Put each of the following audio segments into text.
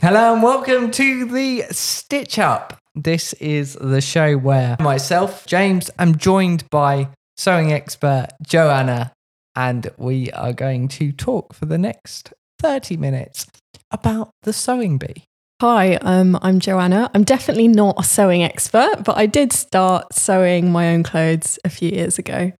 Hello and welcome to the Stitch Up. This is the show where myself, James, I'm joined by sewing expert Joanna, and we are going to talk for the next 30 minutes about the sewing bee. Hi, um, I'm Joanna. I'm definitely not a sewing expert, but I did start sewing my own clothes a few years ago.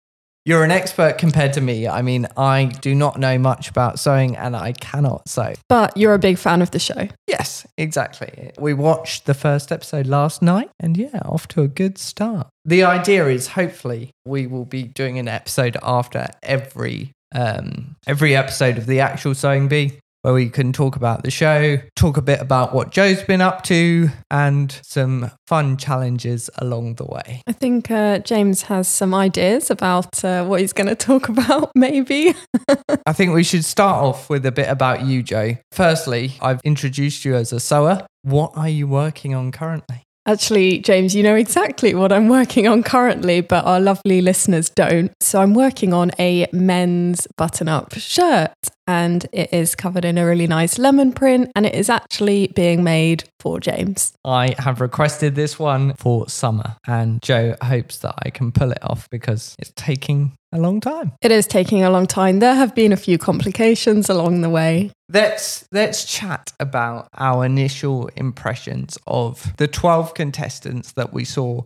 You're an expert compared to me. I mean, I do not know much about sewing and I cannot sew. But you're a big fan of the show. Yes, exactly. We watched the first episode last night and yeah, off to a good start. The idea is hopefully we will be doing an episode after every um every episode of the actual sewing bee where we can talk about the show, talk a bit about what Jo's been up to, and some fun challenges along the way. I think uh, James has some ideas about uh, what he's going to talk about, maybe. I think we should start off with a bit about you, Jo. Firstly, I've introduced you as a sewer. What are you working on currently? Actually, James, you know exactly what I'm working on currently, but our lovely listeners don't. So I'm working on a men's button up shirt and it is covered in a really nice lemon print and it is actually being made for James. I have requested this one for summer and Jo hopes that I can pull it off because it's taking a long time. It is taking a long time. There have been a few complications along the way. Let's let's chat about our initial impressions of the 12 contestants that we saw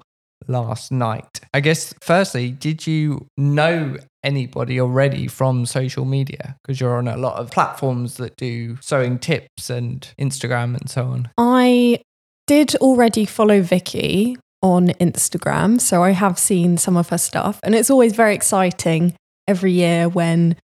last night. I guess firstly, did you know anybody already from social media because you're on a lot of platforms that do sewing tips and Instagram and so on? I did already follow Vicky on Instagram, so I have seen some of her stuff, and it's always very exciting every year when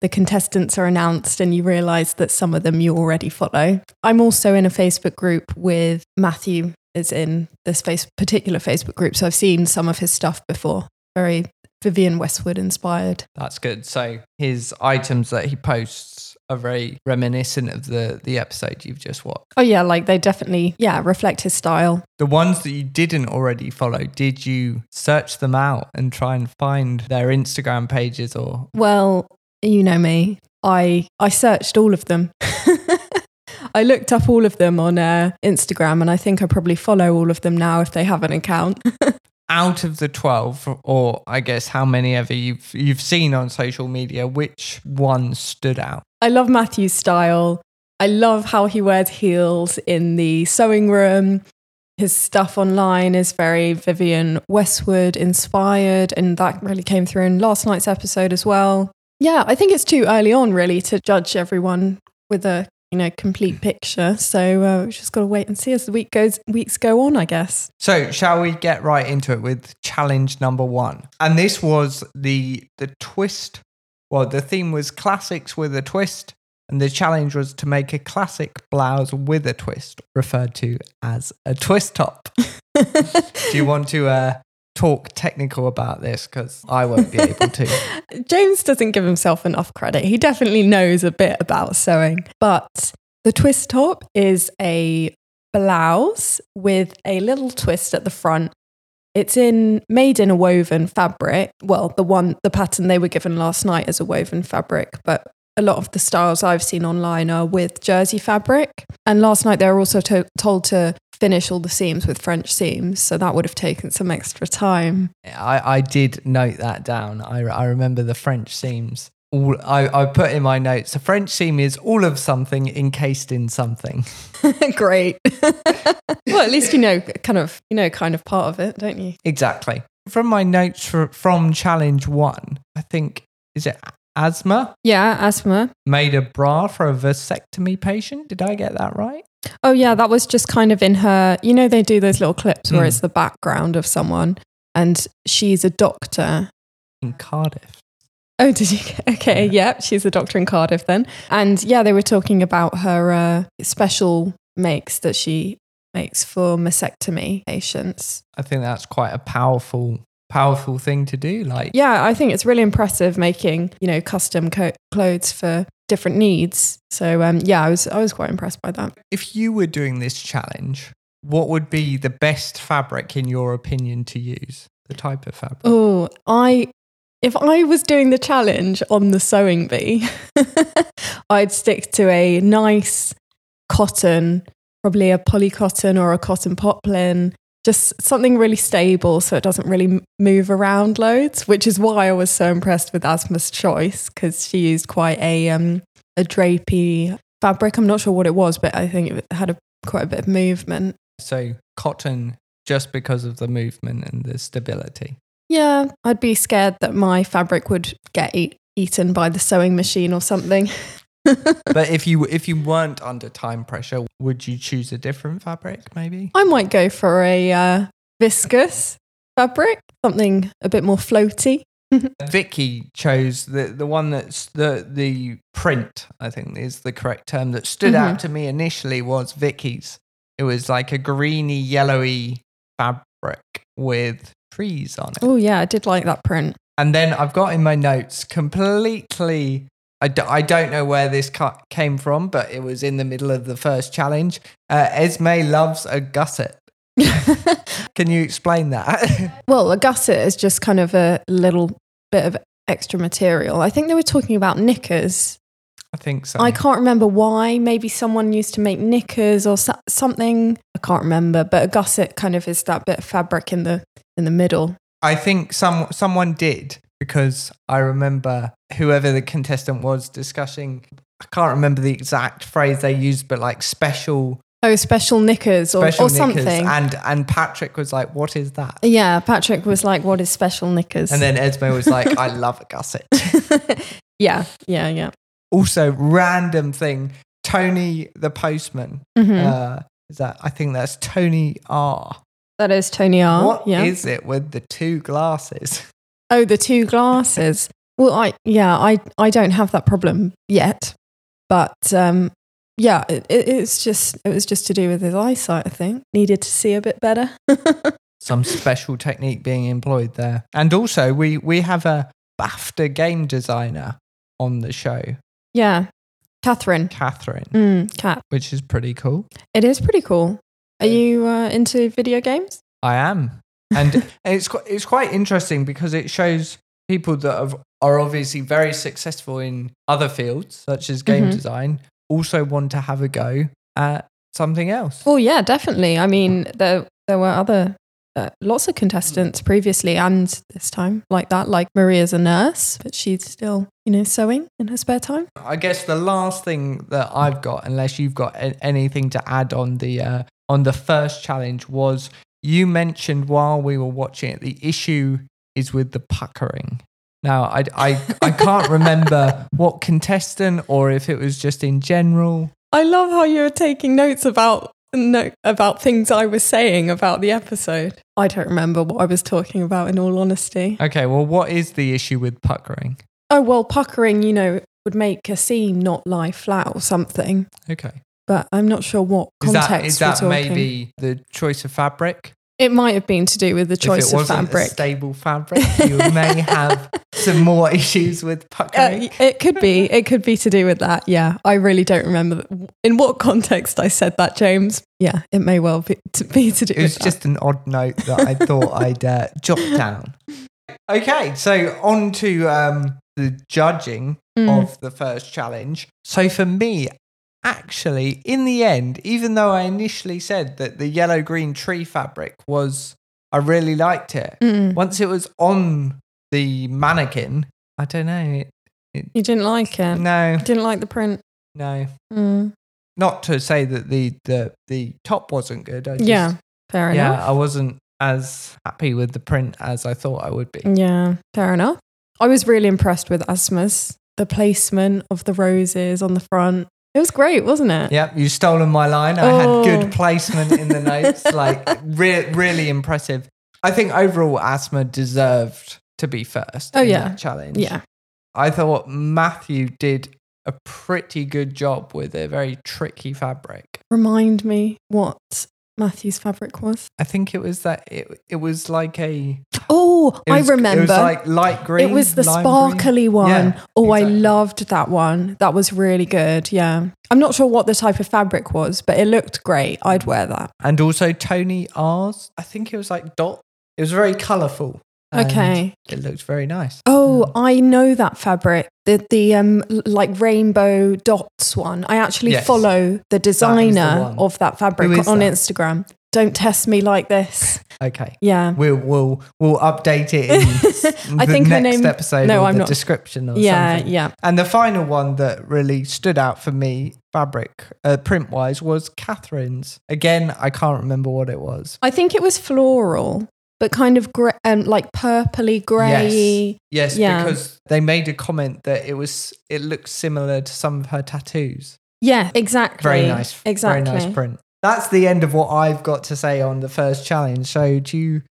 the contestants are announced and you realize that some of them you already follow. I'm also in a Facebook group with Matthew is in this face, particular Facebook group, so I've seen some of his stuff before. Very Vivienne Westwood inspired. That's good. So his items that he posts are very reminiscent of the the episode you've just watched. Oh yeah, like they definitely yeah reflect his style. The ones that you didn't already follow, did you search them out and try and find their Instagram pages or Well, you know me. I I searched all of them. I looked up all of them on uh, Instagram, and I think I probably follow all of them now if they have an account. out of the 12 or I guess how many ever you've you've seen on social media, which one stood out? I love Matthew's style. I love how he wears heels in the sewing room. His stuff online is very Vivienne Westwood inspired, and that really came through in last night's episode as well. Yeah, I think it's too early on, really, to judge everyone with a you know complete picture. So uh, we just got to wait and see as the week goes weeks go on, I guess. So shall we get right into it with challenge number one? And this was the the twist. Well, the theme was classics with a twist. And the challenge was to make a classic blouse with a twist, referred to as a twist top. Do you want to uh, talk technical about this? Because I won't be able to. James doesn't give himself enough credit. He definitely knows a bit about sewing, but the twist top is a blouse with a little twist at the front. It's in made in a woven fabric. Well, the one the pattern they were given last night is a woven fabric, but a lot of the styles I've seen online are with jersey fabric. And last night they were also to- told to finish all the seams with French seams, so that would have taken some extra time. I, I did note that down. I, I remember the French seams. All, I, I put in my notes a French seam is all of something encased in something. Great. well, at least you know kind of you know kind of part of it, don't you? Exactly. From my notes fr- from challenge one, I think is it Asma Yeah, Asma. made a bra for a vasectomy patient. Did I get that right? Oh yeah, that was just kind of in her. You know, they do those little clips where Mm. it's the background of someone, and she's a doctor. In Cardiff. Oh, did you? Okay, Yeah. yeah, she's a doctor in Cardiff then. And yeah, they were talking about her uh, special makes that she makes for mastectomy patients. I think that's quite a powerful, powerful thing to do. Like, Yeah, I think it's really impressive making you know custom co- clothes for different needs. So um, yeah, I was I was quite impressed by that. if you were doing this challenge, what would be the best fabric in your opinion to use? The type of fabric. Oh, I if I was doing the challenge on the sewing bee, I'd stick to a nice cotton probably a polycotton or a cotton poplin, just something really stable so it doesn't really move around loads, which is why I was so impressed with Asma's choice because she used quite a um, a drapey fabric. I'm not sure what it was, but I think it had a, quite a bit of movement. So cotton, just because of the movement and the stability. Yeah, I'd be scared that my fabric would get eat, eaten by the sewing machine or something. but if you if you weren't under time pressure, would you choose a different fabric? Maybe. I might go for a uh, viscose fabric, something a bit more floaty. Vicky chose the the one that's the the print. I think is the correct term that stood Mhm. out to me initially was Vicky's. It was like a greeny yellowy fabric with trees on it. Oh yeah, I did like that print. And then I've got in my notes completely. I, d- I don't know where this cut came from, but it was in the middle of the first challenge. Uh, Esme loves a gusset. Can you explain that? well, a gusset is just kind of a little bit of extra material. I think they were talking about knickers. I think so. I can't remember why. Maybe someone used to make knickers or so- something. I can't remember, but a gusset kind of is that bit of fabric in the in the middle. I think some someone did because I remember whoever the contestant was discussing. I can't remember the exact phrase they used, but like special Oh, special knickers or, special or knickers. something. And and Patrick was like, "What is that?" yeah, Patrick was like, "What is special knickers?" And then Esme was like, "I love a gusset." yeah, yeah, yeah. also, random thing. Tony the postman. Mhm. Uh, is that? I think that's Tony R. that is Tony R. What is yeah. it with the two glasses? Oh, the two glasses. well, I yeah, I I don't have that problem yet, but um, yeah, it, it, it's just it was just to do with his eyesight. I think needed to see a bit better. Some special technique being employed there. And also, we we have a BAFTA game designer on the show, yeah, Catherine. Catherine, Mm, Cat. which is pretty cool. It is pretty cool. Are you uh, into video games? I am, and it's qu- it's quite interesting because it shows people that have, are obviously very successful in other fields such as game Mhm. design also want to have a go at something else. Well, yeah, definitely. I mean, there there were other uh, lots of contestants previously and this time like that. Like Maria's a nurse, but she's still you know sewing in her spare time. I guess the last thing that I've got, unless you've got anything to add on the uh, on the first challenge, was you mentioned while we were watching it the issue is with the puckering. Now I I, I can't remember what contestant or if it was just in general. I love how you're taking notes about no, about things I was saying about the episode. I don't remember what I was talking about in all honesty. Okay, well, what is the issue with puckering? Oh well, puckering, you know, would make a seam not lie flat or something. Okay, But I'm not sure what context that is that maybe the choice of fabric? It might have been to do with the choice if it of fabric. a stable fabric, you may have some more issues with puckering. Uh, it could be. It could be to do with that. Yeah, I really don't remember in what context I said that, James. Yeah, it may well be to, be to do It was just an odd note that I thought I'd uh, jot down. Okay, so on to um, the judging. Mm. of the first challenge. So for me, actually, in the end, even though I initially said that the yellow green tree fabric was, I really liked it. Mm. Once it was on the mannequin, I don't know. It, You didn't like it. no, You didn't like the print. no. Mm. Not to say that the the the top wasn't good. I just, Yeah, fair yeah, enough. I wasn't as happy with the print as I thought I would be. Yeah, fair enough. I was really impressed with Asma's. the placement of the roses on the front. It was great, wasn't it? Yep, you stolen my line. I Oh. had good oh. placement in the notes, like re- really impressive. I think overall, Asma deserved to be first. Oh, in yeah. that challenge. Yeah. I thought Matthew did a pretty good job with a very tricky fabric. Remind me what Matthew's fabric was. I think it was that it it was like a. Oh, it I remember. It was like light green. It was the sparkly green. one. Yeah, oh, I loved that one. That was really good. Yeah. I'm not sure what the type of fabric was, but it looked great. I'd wear that. And also Tony R's. I think it was like dot. It was very colourful. Okay. It looked very nice. Oh, I know that fabric. The the um like rainbow dots one. I actually Yes. follow the designer one. of that fabric on that? Instagram. Don't test me like this. Okay. Yeah. We'll we'll we'll update it in I the think next name- episode no, or I'm the not- description or Yeah, something. yeah. And the final one that really stood out for me, fabric uh, print wise, was Catherine's. Again, I can't remember what it was. I think it was floral, but kind of gray, um, like purpley grey. Yes, Yeah. because they made a comment that it was it looked similar to some of her tattoos. Yeah, exactly. Very nice, Exactly. very nice print. That's the end of what I've got to say on the first challenge. So, do you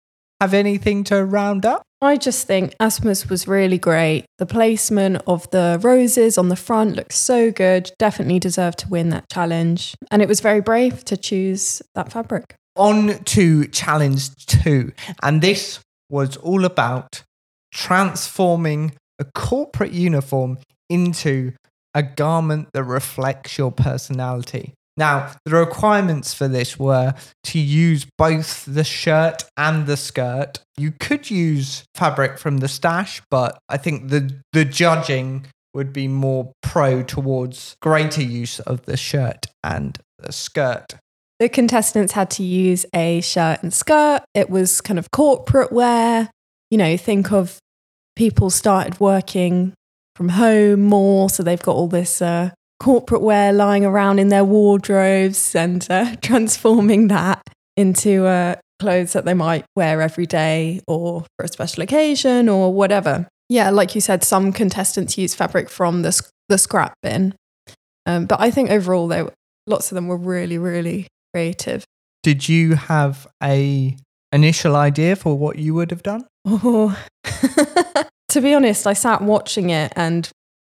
have anything to round up? I just think Asma's was really great. The placement of the roses on the front looks so good. Definitely deserved to win that challenge. And it was very brave to choose that fabric. On to challenge two. And this was all about transforming a corporate uniform into a garment that reflects your personality. Now, the requirements for this were to use both the shirt and the skirt. You could use fabric from the stash, but I think the the judging would be more pro towards greater use of the shirt and the skirt. The contestants had to use a shirt and skirt. It was kind of corporate wear. You know, think of people started working from home more. So they've got all this uh, corporate wear lying around in their wardrobes and uh, transforming that into uh, clothes that they might wear every day or for a special occasion or whatever. Yeah, like you said, some contestants use fabric from the, the scrap bin. Um, but I think overall, they, lots of them were really, really creative. Did you have a initial idea for what you would have done? Oh, to be honest, I sat watching it and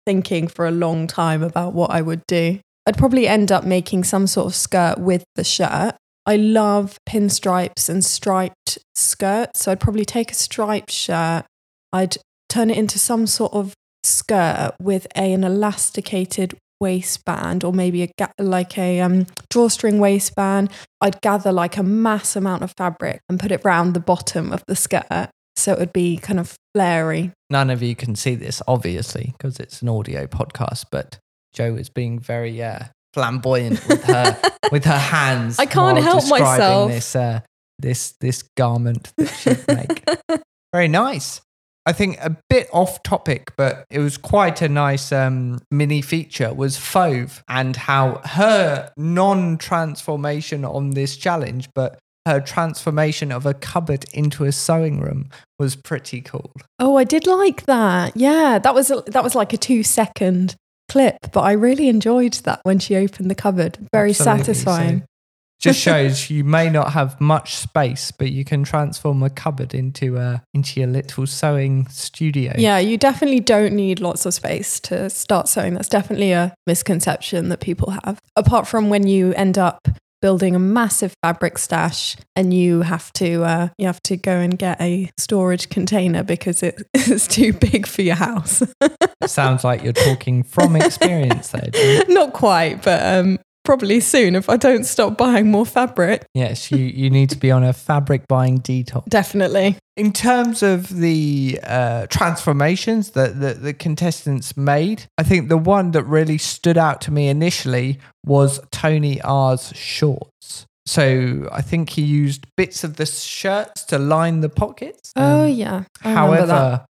thinking for a long time about what I would do. I'd probably end up making some sort of skirt with the shirt. I love pinstripes and striped skirts, so I'd probably take a striped shirt. I'd turn it into some sort of skirt with a, an elasticated waistband or maybe a ga- like a um, drawstring waistband. I'd gather like a mass amount of fabric and put it round the bottom of the skirt so it would be kind of flary. None of you can see this, obviously, because it's an audio podcast, but Jo is being very uh, flamboyant with her with her hands. I can't help myself. This uh, this this garment that she'd make. very nice. I think a bit off topic, but it was quite a nice um, mini feature was Fauve and how her non transformation on this challenge, but her transformation of a cupboard into a sewing room was pretty cool. Oh, I did like that. Yeah, that was a, that was like a two second clip, but I really enjoyed that when she opened the cupboard. Very Absolutely. satisfying. So just shows you may not have much space, but you can transform a cupboard into a into your little sewing studio. Yeah, you definitely don't need lots of space to start sewing. That's definitely a misconception that people have. Apart from when you end up building a massive fabric stash and you have to uh, you have to go and get a storage container because it is too big for your house. Sounds like you're talking from experience there. Jane. Not quite, but um, probably soon if I don't stop buying more fabric. Yes, you, you need to be on a fabric buying detox. Definitely. In terms of the uh, transformations that the, the contestants made, I think the one that really stood out to me initially was Tony R's shorts. So I think he used bits of the shirts to line the pockets. Oh Um, yeah. I remember that. However,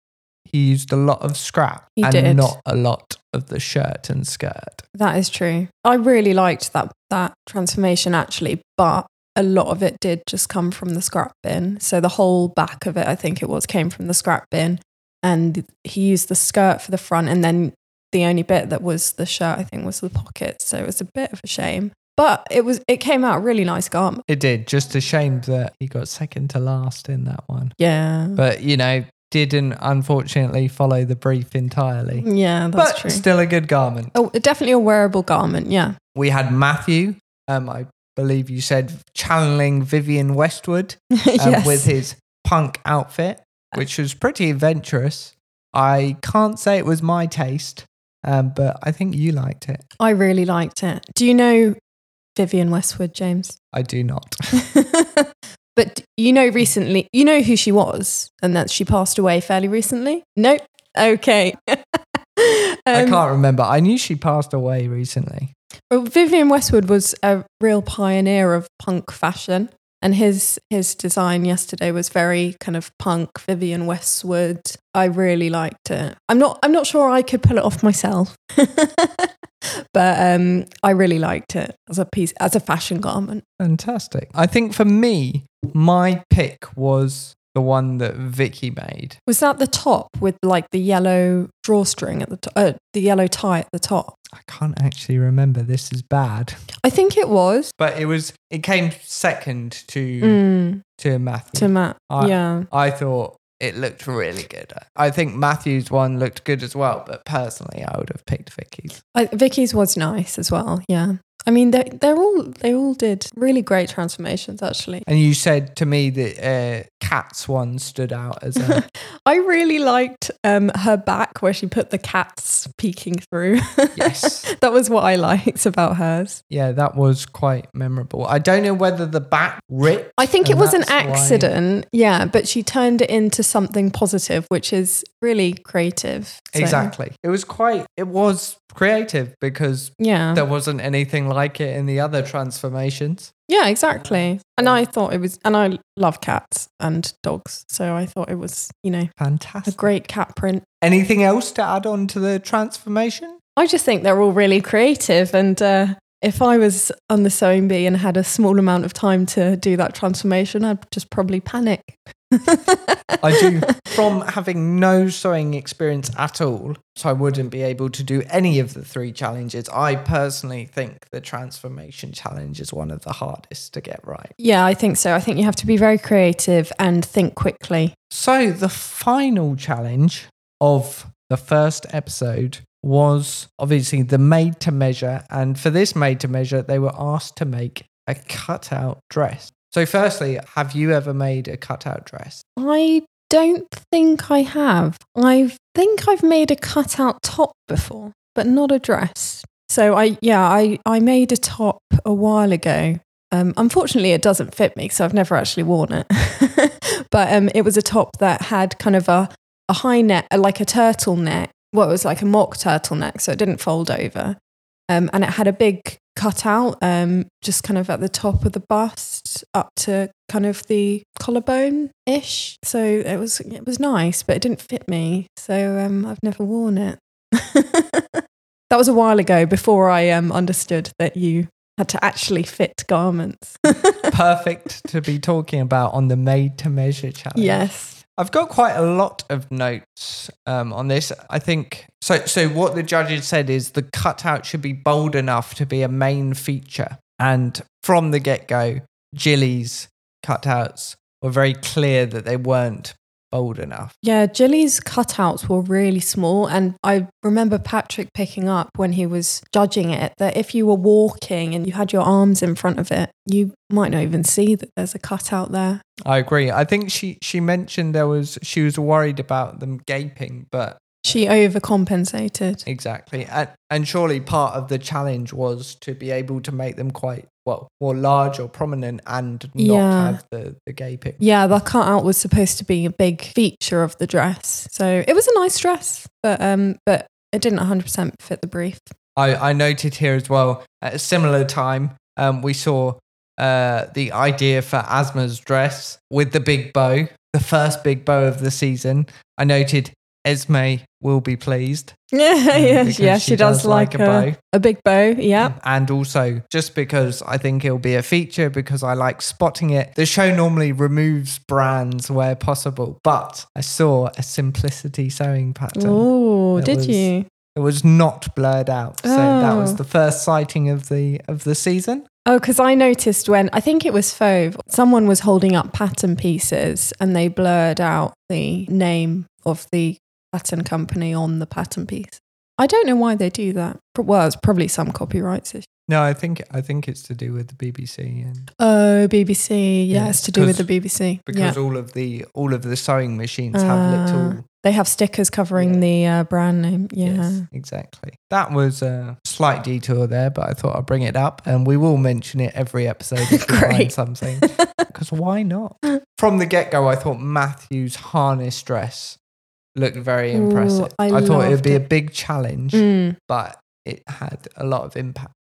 he used a lot of scrap He and did. not a lot of the shirt and skirt. That is true. I really liked that that transformation actually, but a lot of it did just come from the scrap bin. So the whole back of it, I think it was, came from the scrap bin. And he used the skirt for the front, and then the only bit that was the shirt, I think, was the pockets. So it was a bit of a shame. But it was it came out really nice garment. It did. Just a shame that he got second to last in that one. Yeah. But, you know, didn't unfortunately follow the brief entirely. yeah, that's but true. still a good garment. oh, definitely a wearable garment. Yeah. We had Matthew, um, I believe you said, channeling Vivienne Westwood um, yes. with his punk outfit, which was pretty adventurous. I can't say it was my taste, um, but I think you liked it. I really liked it. Do you know Vivienne Westwood, James? I do not. But you know, recently, you know who she was, and that she passed away fairly recently. Nope. Okay. I Um, can't remember. I knew she passed away recently. Well, Vivienne Westwood was a real pioneer of punk fashion, and his his design yesterday was very kind of punk. Vivienne Westwood. I really liked it. I'm not I'm not sure I could pull it off myself, but um, I really liked it as a piece as a fashion garment. Fantastic. I think for me, my pick was the one that Vicky made. Was that the top with like the yellow drawstring at the top, uh, the yellow tie at the top? I can't actually remember. This is bad. I think it was But it was it came second to mm, to Matthew. to Matt. I- yeah. I thought it looked really good. I think Matthew's one looked good as well, but personally I would have picked Vicky's. I, Vicky's was nice as well. Yeah. I mean, they they're all they all did really great transformations. Actually, And you said to me that uh, Cat's one stood out as a I really liked um, her back where she put the cats peeking through. Yes. that was what I liked about hers. yeah, that was quite memorable. I don't know whether the back ripped. I think it was an that's why- accident, yeah, but she turned it into something positive, which is really creative. So, Exactly. It was quite. It was creative because Yeah. there wasn't anything like it in the other transformations. Yeah, exactly. And I thought it was, and I love cats and dogs. So I thought it was, you know, fantastic. a great cat print. Anything else to add on to the transformation? I just think they're all really creative. And uh, if I was on the sewing bee and had a small amount of time to do that transformation, I'd just probably panic. I do. From having no sewing experience at all, so I wouldn't be able to do any of the three challenges. I personally think the transformation challenge is one of the hardest to get right. Yeah, I think so. I think you have to be very creative and think quickly. So, the final challenge of the first episode was obviously the made to measure. And for this made to measure, they were asked to make a cutout dress. So, firstly, have you ever made a cutout dress? I don't think I have. I think I've made a cutout top before, but not a dress. So I yeah, I, I made a top a while ago. Um, unfortunately, it doesn't fit me, so I've never actually worn it. but um, it was a top that had kind of a, a high neck, like a turtleneck. Well, it was like a mock turtleneck, so it didn't fold over. Um, and it had a big cutout, um, just kind of at the top of the bust, up to kind of the collarbone ish. So it was it was nice, but it didn't fit me. So um, I've never worn it. that was a while ago, before I um, understood that you had to actually fit garments. Perfect to be talking about on the made to measure challenge. yes. I've got quite a lot of notes um, on this. I think so. So what the judges said is the cutout should be bold enough to be a main feature, and from the get go, Jilly's cutouts were very clear that they weren't bold enough. Yeah, Jilly's cutouts were really small. And I remember Patrick picking up when he was judging it that if you were walking and you had your arms in front of it, you might not even see that there's a cutout there. I agree. I think she she mentioned there was she was worried about them gaping, but She overcompensated. Exactly. And, and surely part of the challenge was to be able to make them quite, well, more large or prominent and not Yeah. have the, the gaping. Yeah, the cutout was supposed to be a big feature of the dress. So it was a nice dress, but um, but it didn't 100% fit the brief. I, I noted here as well, at a similar time, um, we saw uh, the idea for Asma's dress with the big bow, the first big bow of the season. I noted Esme will be pleased. Yeah, um, yeah, yeah. She, does, like, a a, bow. a big bow. Yeah. And also, just because I think it'll be a feature, because I like spotting it. The show normally removes brands where possible, but I saw a simplicity sewing pattern. Oh, did was- you? It was not blurred out, so that was Oh. the first sighting of the of the season. Oh, because I noticed when I think it was Fauve, someone was holding up pattern pieces and they blurred out the name of the pattern company on the pattern piece. I don't know why they do that. Well, it's probably some copyrights issue. No, I think I think it's to do with the BBC and Oh, BBC. Yeah, Yeah, it's to do with the BBC. because yeah. all of the all of the sewing machines have Ah, little. They have stickers covering the uh, brand name. Yeah. Yes, exactly. That was a slight detour there, but I thought I'd bring it up, and we will mention it every episode if we find something. because why not? From the get go, I thought Matthew's harness dress looked very Ooh, impressive. I I, thought it would be a big challenge, Mm, but it had a lot of impact.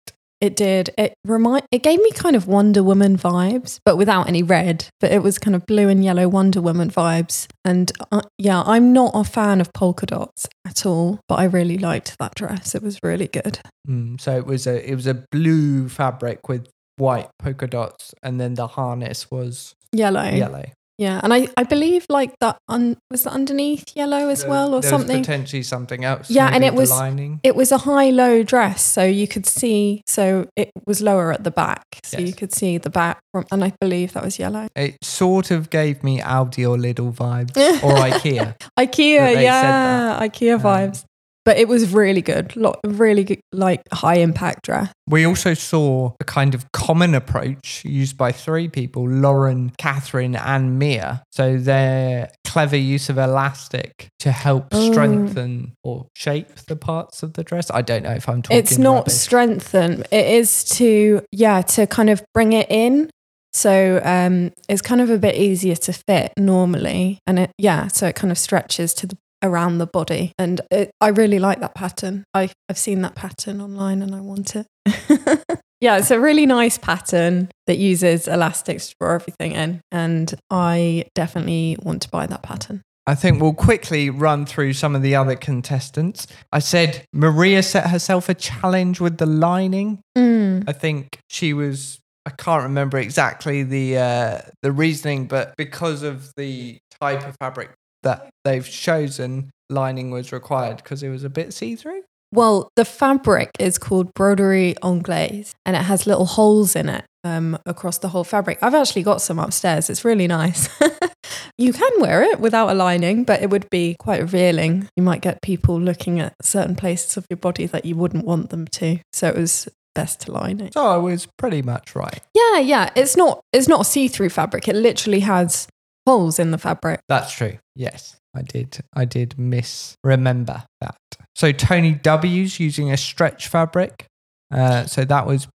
it did. It remind. It gave me kind of Wonder Woman vibes, but without any red. But it was kind of blue and yellow Wonder Woman vibes. And uh, yeah, I'm not a fan of polka dots at all, but I really liked that dress. It was really good. Mm, so it was a it was a blue fabric with white polka dots, and then the harness was Yellow. yellow Yeah, and I, I believe like that un, was that underneath yellow as well or something. potentially something else. Yeah, and it was- lining. It was a high low dress, so you could see. So it was lower at the back, so you could see the back from, and I believe that was yellow. It sort of gave me Aldi or Lidl vibes or IKEA. IKEA, that they said yeah, IKEA Um, vibes. But it was really good, lot really good, like high impact dress. We also saw a kind of common approach used by three people Lauren, Catherine, and Mia. So their clever use of elastic to help Oh. strengthen or shape the parts of the dress. I don't know if I'm talking. it's not rubbish. strengthen; it is to yeah to kind of bring it in. So um, it's kind of a bit easier to fit normally, and it yeah, so it kind of stretches to the around the body, and it, I really like that pattern. I I've seen that pattern online, and I want it. yeah, it's a really nice pattern that uses elastics to draw everything in, and I definitely want to buy that pattern. I think we'll quickly run through some of the other contestants. I said Maria set herself a challenge with the lining. Mm. I think she was. I can't remember exactly the uh, the reasoning, but because of the type of fabric that they've chosen, lining was required because it was a bit see through. Well, the fabric is called broderie anglaise and it has little holes in it um, across the whole fabric. I've actually got some upstairs. It's really nice. you can wear it without a lining, but it would be quite revealing. You might get people looking at certain places of your body that you wouldn't want them to. So it was best to line it. So I was pretty much right. Yeah, yeah. It's not it's not a see-through fabric. It literally has holes in the fabric. That's true. Yes, I did. I did misremember that. So Tony W's using a stretch fabric. Uh, so that was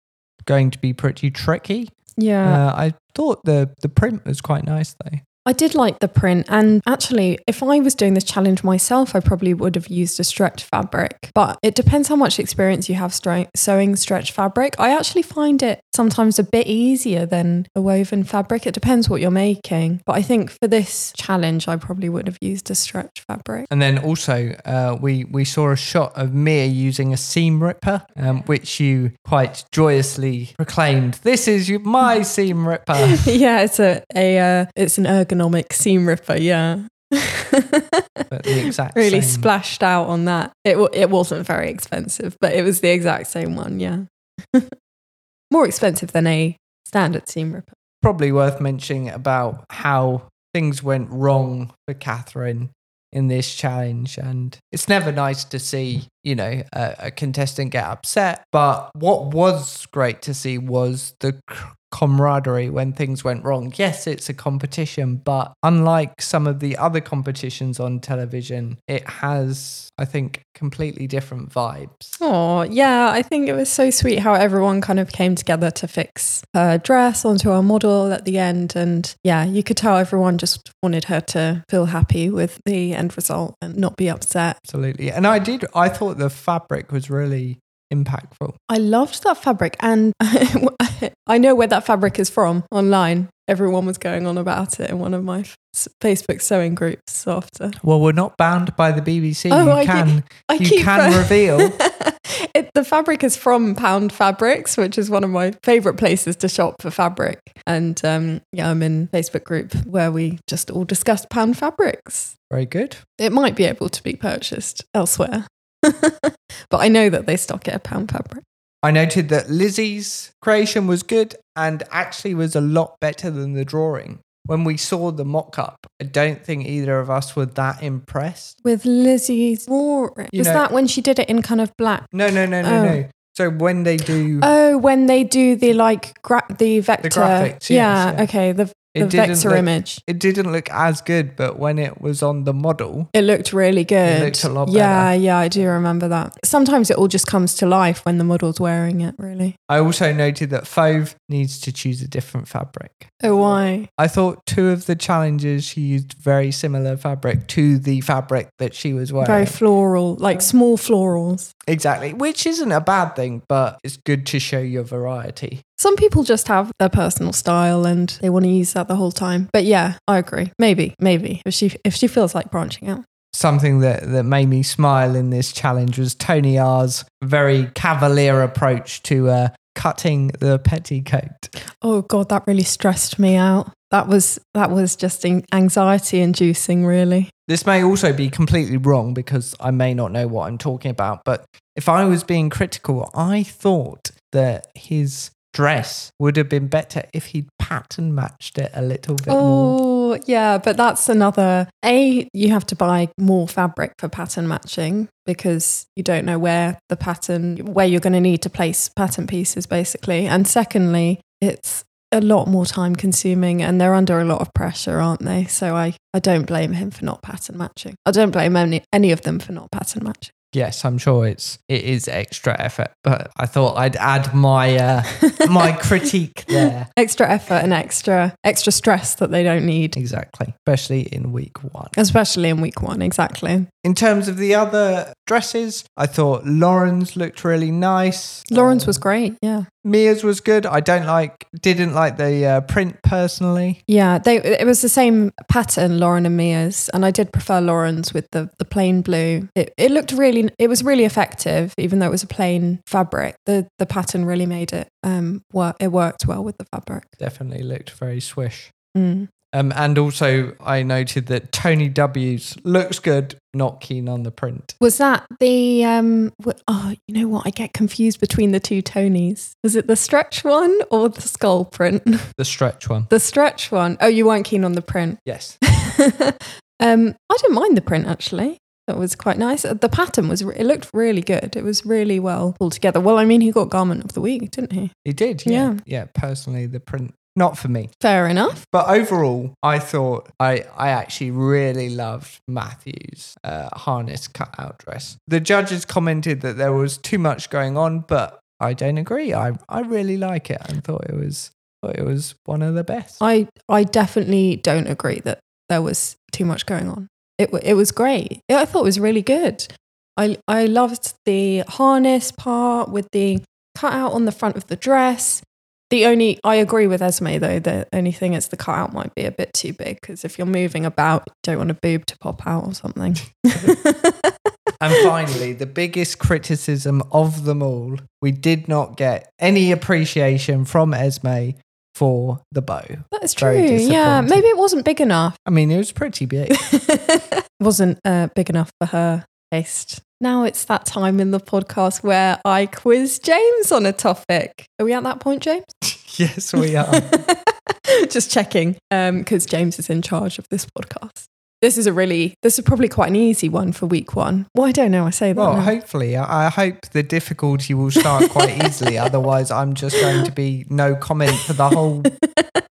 going to be pretty tricky. Yeah. Uh, I thought the the print was quite nice though. I did like the print, and actually, if I was doing this challenge myself, I probably would have used a stretch fabric. But it depends how much experience you have stre- sewing stretch fabric. I actually find it sometimes a bit easier than a woven fabric. It depends what you're making. But I think for this challenge, I probably would have used a stretch fabric. And then also, uh, we we saw a shot of Mia using a seam ripper, um, which you quite joyously proclaimed, "This is my seam ripper." yeah, it's a, a uh, it's an ergonomic seam ripper. Yeah. But the exact really same. splashed out on that. It wa- it wasn't very expensive, but it was the exact same one. Yeah, more expensive than a standard seam ripper. Probably worth mentioning about how things went wrong for Catherine in this challenge, and it's never nice to see you know a, a contestant get upset. But what was great to see was the c- camaraderie when things went wrong. Yes, it's a competition, but unlike some of the other competitions on television, it has, I think, completely different vibes. Oh yeah, I think it was so sweet how everyone kind of came together to fix her dress onto our model at the end, and yeah, you could tell everyone just wanted her to feel happy with the end result and not be upset. Absolutely. And I did, I thought the fabric was really impactful. I loved that fabric, and I know where that fabric is from online. Everyone was going on about it in one of my Facebook sewing groups after. Well, we're not bound by the BBC. Oh, you I can, I you keep can reveal. it, the fabric is from Pound Fabrics, which is one of my favorite places to shop for fabric. And um, yeah, I'm in a Facebook group where we just all discussed Pound Fabrics. Very good. It might be able to be purchased elsewhere, but I know that they stock it at Pound Fabric. I noted that Lizzie's creation was good and actually was a lot better than the drawing. When we saw the mock up, I don't think either of us were that impressed. With Lizzie's drawing. You Was know- that when she did it in kind of black? No, no, no, no, Oh. no. So when they do, Oh, when they do the like gra- the vector. graphics, yes, yeah, yeah. okay. The the vector look- image. It didn't look as good, but when it was on the model, It looked really good. It looked a lot Yeah, better. yeah, I do remember that. Sometimes it all just comes to life when the model's wearing it, really. I also noted that Fauve needs to choose a different fabric. Oh, why? I thought two of the challenges she used very similar fabric to the fabric that she was wearing. Very floral, like small florals. exactly, which isn't a bad thing, but it's good to show your variety. Some people just have their personal style and they want to use that the whole time. But yeah, I agree. Maybe, maybe if she if she feels like branching out. Something that, that made me smile in this challenge was Tony R's very cavalier approach to uh, cutting the petticoat. Oh god, that really stressed me out. That was that was just anxiety inducing, really. This may also be completely wrong because I may not know what I'm talking about, but if I was being critical, I thought that his dress would have been better if he'd pattern matched it a little bit more. Oh, yeah, but that's another. A, you have to buy more fabric for pattern matching because you don't know where the pattern, where you're going to need to place pattern pieces, basically. And secondly, it's a lot more time consuming and they're under a lot of pressure, aren't they? So I, I don't blame him for not pattern matching. I don't blame any, any of them for not pattern matching. Yes, I'm sure it's it is extra effort, but I thought I'd add my uh, my critique there. Extra effort and extra extra stress that they don't need, Exactly, especially in week one. especially in week one. Exactly. In terms of the other dresses, I thought Lauren's looked really nice. Lauren's Uh, was great. Yeah. Mia's was good. I don't like, didn't like the uh, print personally. Yeah, they it was the same pattern, Lauren and Mia's, and I did prefer Lauren's with the the plain blue. It it looked really it was really effective, even though it was a plain fabric. The the pattern really made it um work. It worked well with the fabric. Definitely looked very swish. Mm. Um, and also, I noted that Tony W's looks good, not keen on the print. Was that the um? Oh, you know what? I get confused between the two Tonys. Was it the stretch one or the skull print? The stretch one. the stretch one. Oh, you weren't keen on the print. Yes. um, I didn't mind the print actually. That was quite nice. The pattern was it looked really good. It was really well pulled together. Well, I mean, he got garment of the week, didn't he? He did. Yeah. Yeah. Yeah. Personally, the print, not for me. Fair enough. But overall, I thought I, I actually really loved Matthew's uh, harness cutout dress. The judges commented that there was too much going on, but I don't agree. I, I really like it and thought it was thought it was one of the best. I I definitely don't agree that there was too much going on. It it was great. I thought it was really good. I I loved the harness part with the cutout on the front of the dress. The only I agree with Esme though. The only thing is the cutout might be a bit too big because if you're moving about, you don't want a boob to pop out or something. And finally, the biggest criticism of them all, we did not get any appreciation from Esme for the bow. That is true. Yeah, maybe it wasn't big enough. I mean, it was pretty big. wasn't uh, big enough for her Now it's that time in the podcast where I quiz James on a topic. Are we at that point, James? yes, we are. Just checking, um, because James is in charge of this podcast. This is a really, this is probably quite an easy one for week one. Well, I don't know. I say that. Well, now. hopefully, I I hope the difficulty will start quite easily. Otherwise, I'm just going to be no comment for the whole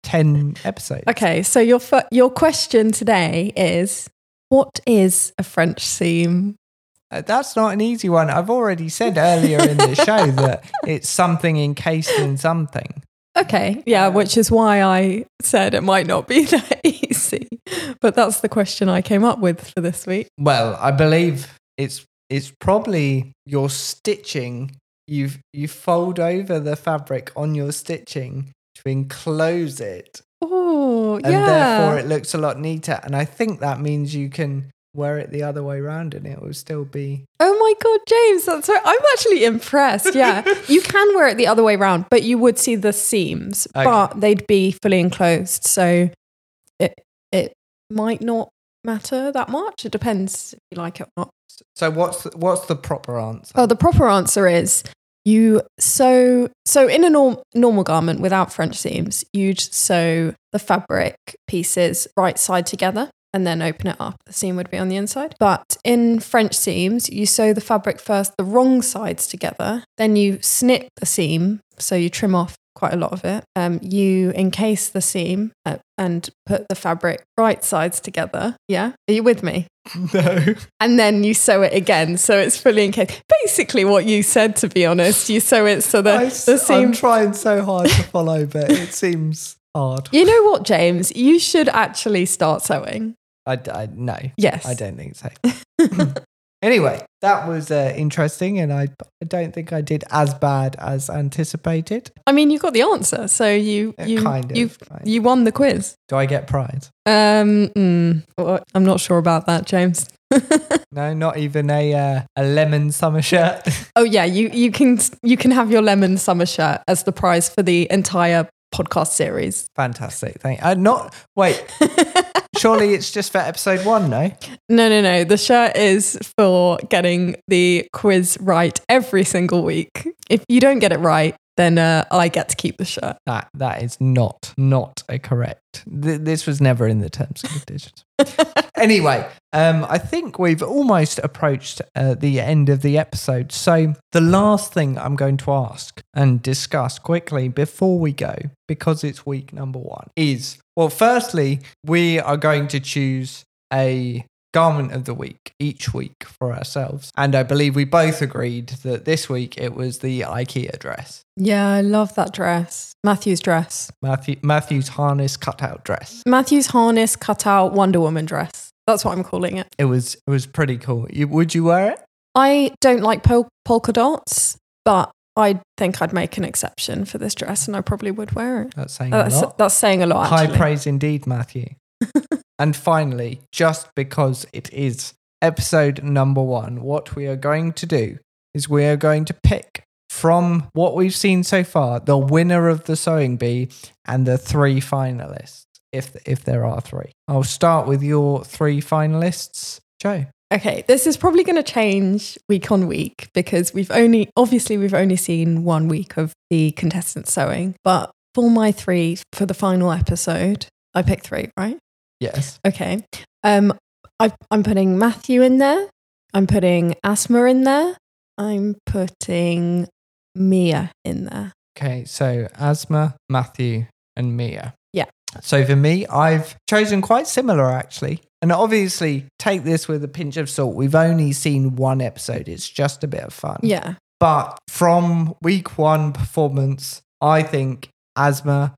10 episodes. okay, so your your question today is, what is a French seam? That's not an easy one. I've already said earlier in the show that it's something encased in something. Okay, yeah, which is why I said it might not be that easy. But that's the question I came up with for this week. Well, I believe it's it's probably your stitching. You you fold over the fabric on your stitching to enclose it, Oh, and yeah. therefore it looks a lot neater. And I think that means you can wear it the other way around, and it will still be. oh my God, James, that's right. I'm actually impressed. Yeah, you can wear it the other way around, but you would see the seams, Okay. but they'd be fully enclosed. So it, it might not matter that much. It depends if you like it or not. So what's the, what's the proper answer? Oh, the proper answer is you sew. So in a norm, normal garment without French seams, you'd sew the fabric pieces right side together and then open it up. The seam would be on the inside. But in French seams, you sew the fabric first the wrong sides together, then you snip the seam. So you trim off quite a lot of it. Um, you encase the seam uh, and put the fabric right sides together. Yeah, are you with me? No. And then you sew it again, so it's fully encased. Basically, what you said, to be honest, you sew it so the I, the am seam. trying so hard to follow, but it seems hard. You know what, James? You should actually start sewing. I, I no, Yes. I don't think so. anyway, that was uh, interesting, and I, I don't think I did as bad as anticipated. I mean, you got the answer, so you you kind of, you kind you won the quiz. Do I get prize? Um, mm, well, I'm not sure about that, James. No, not even a uh, a lemon summer shirt. Oh yeah, you you can you can have your lemon summer shirt as the prize for the entire podcast series. Fantastic. Thank. Uh, not wait. Surely it's just for episode one, no? No, no, no. The shirt is for getting the quiz right every single week. If you don't get it right, then uh, I get to keep the shirt. That that is not not a correct. Th- this was never in the terms and conditions. anyway, um, I think we've almost approached uh, the end of the episode. So the last thing I'm going to ask and discuss quickly before we go, because it's week number one, is well, firstly, we are going to choose a garment of the week each week for ourselves. And I believe we both agreed that this week it was the IKEA dress. Yeah, I love that dress. Matthew's dress. Matthew, Matthew's harness cutout dress. Matthew's harness cutout Wonder Woman dress. That's what I'm calling it. It was it was pretty cool. You, would you wear it? I don't like pol- polka dots, but I think I'd make an exception for this dress, and I probably would wear it. That's saying That's, a lot. that's saying a lot. High Actually. praise indeed, Matthew. and finally, just because it is episode number one, what we are going to do is we are going to pick from what we've seen so far the winner of the sewing bee and the three finalists, if if there are three. I'll start with your three finalists, Jo. Okay, this is probably going to change week on week because we've only, obviously, we've only seen one week of the contestant sewing. But for my three for the final episode, I picked three, right? Yes. Okay. Um, I, I'm putting Matthew in there. I'm putting Asma in there. I'm putting Mia in there. Okay, so Asma, Matthew, and Mia. Yeah. So for me, I've chosen quite similar actually. And obviously, take this with a pinch of salt. We've only seen one episode, it's just a bit of fun. Yeah. But from week one performance, I think Asma,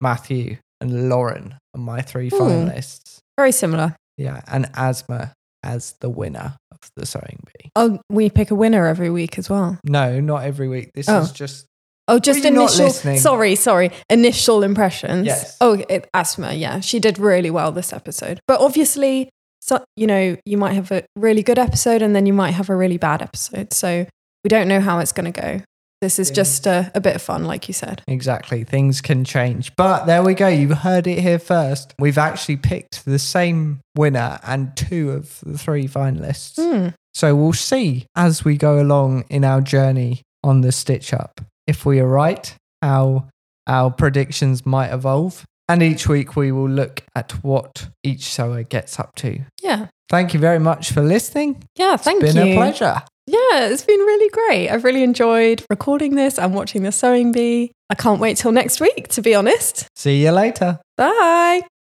Matthew, and Lauren are my three Hmm. finalists. Very similar. Yeah. And Asma as the winner of the sewing bee. Oh, we pick a winner every week as well. No, not every week. This Oh. is just Oh, just initial. Sorry, sorry. Initial impressions. Yes. Oh, it, Asma. Yeah, she did really well this episode. But obviously, so you know, you might have a really good episode and then you might have a really bad episode. So we don't know how it's going to go. This is just a, a bit of fun, like you said. Exactly. Things can change. But there we go. You heard it here first. We've actually picked the same winner and two of the three finalists. Hmm. So we'll see as we go along in our journey on the Stitch Up if we are right, how our predictions might evolve. And each week we will look at what each sewer gets up to. Yeah. Thank you very much for listening. Yeah. Thank you. It's Been you. a pleasure. Yeah, it's been really great. I've really enjoyed recording this and watching the sewing bee. I can't wait till next week, to be honest. See you later. Bye.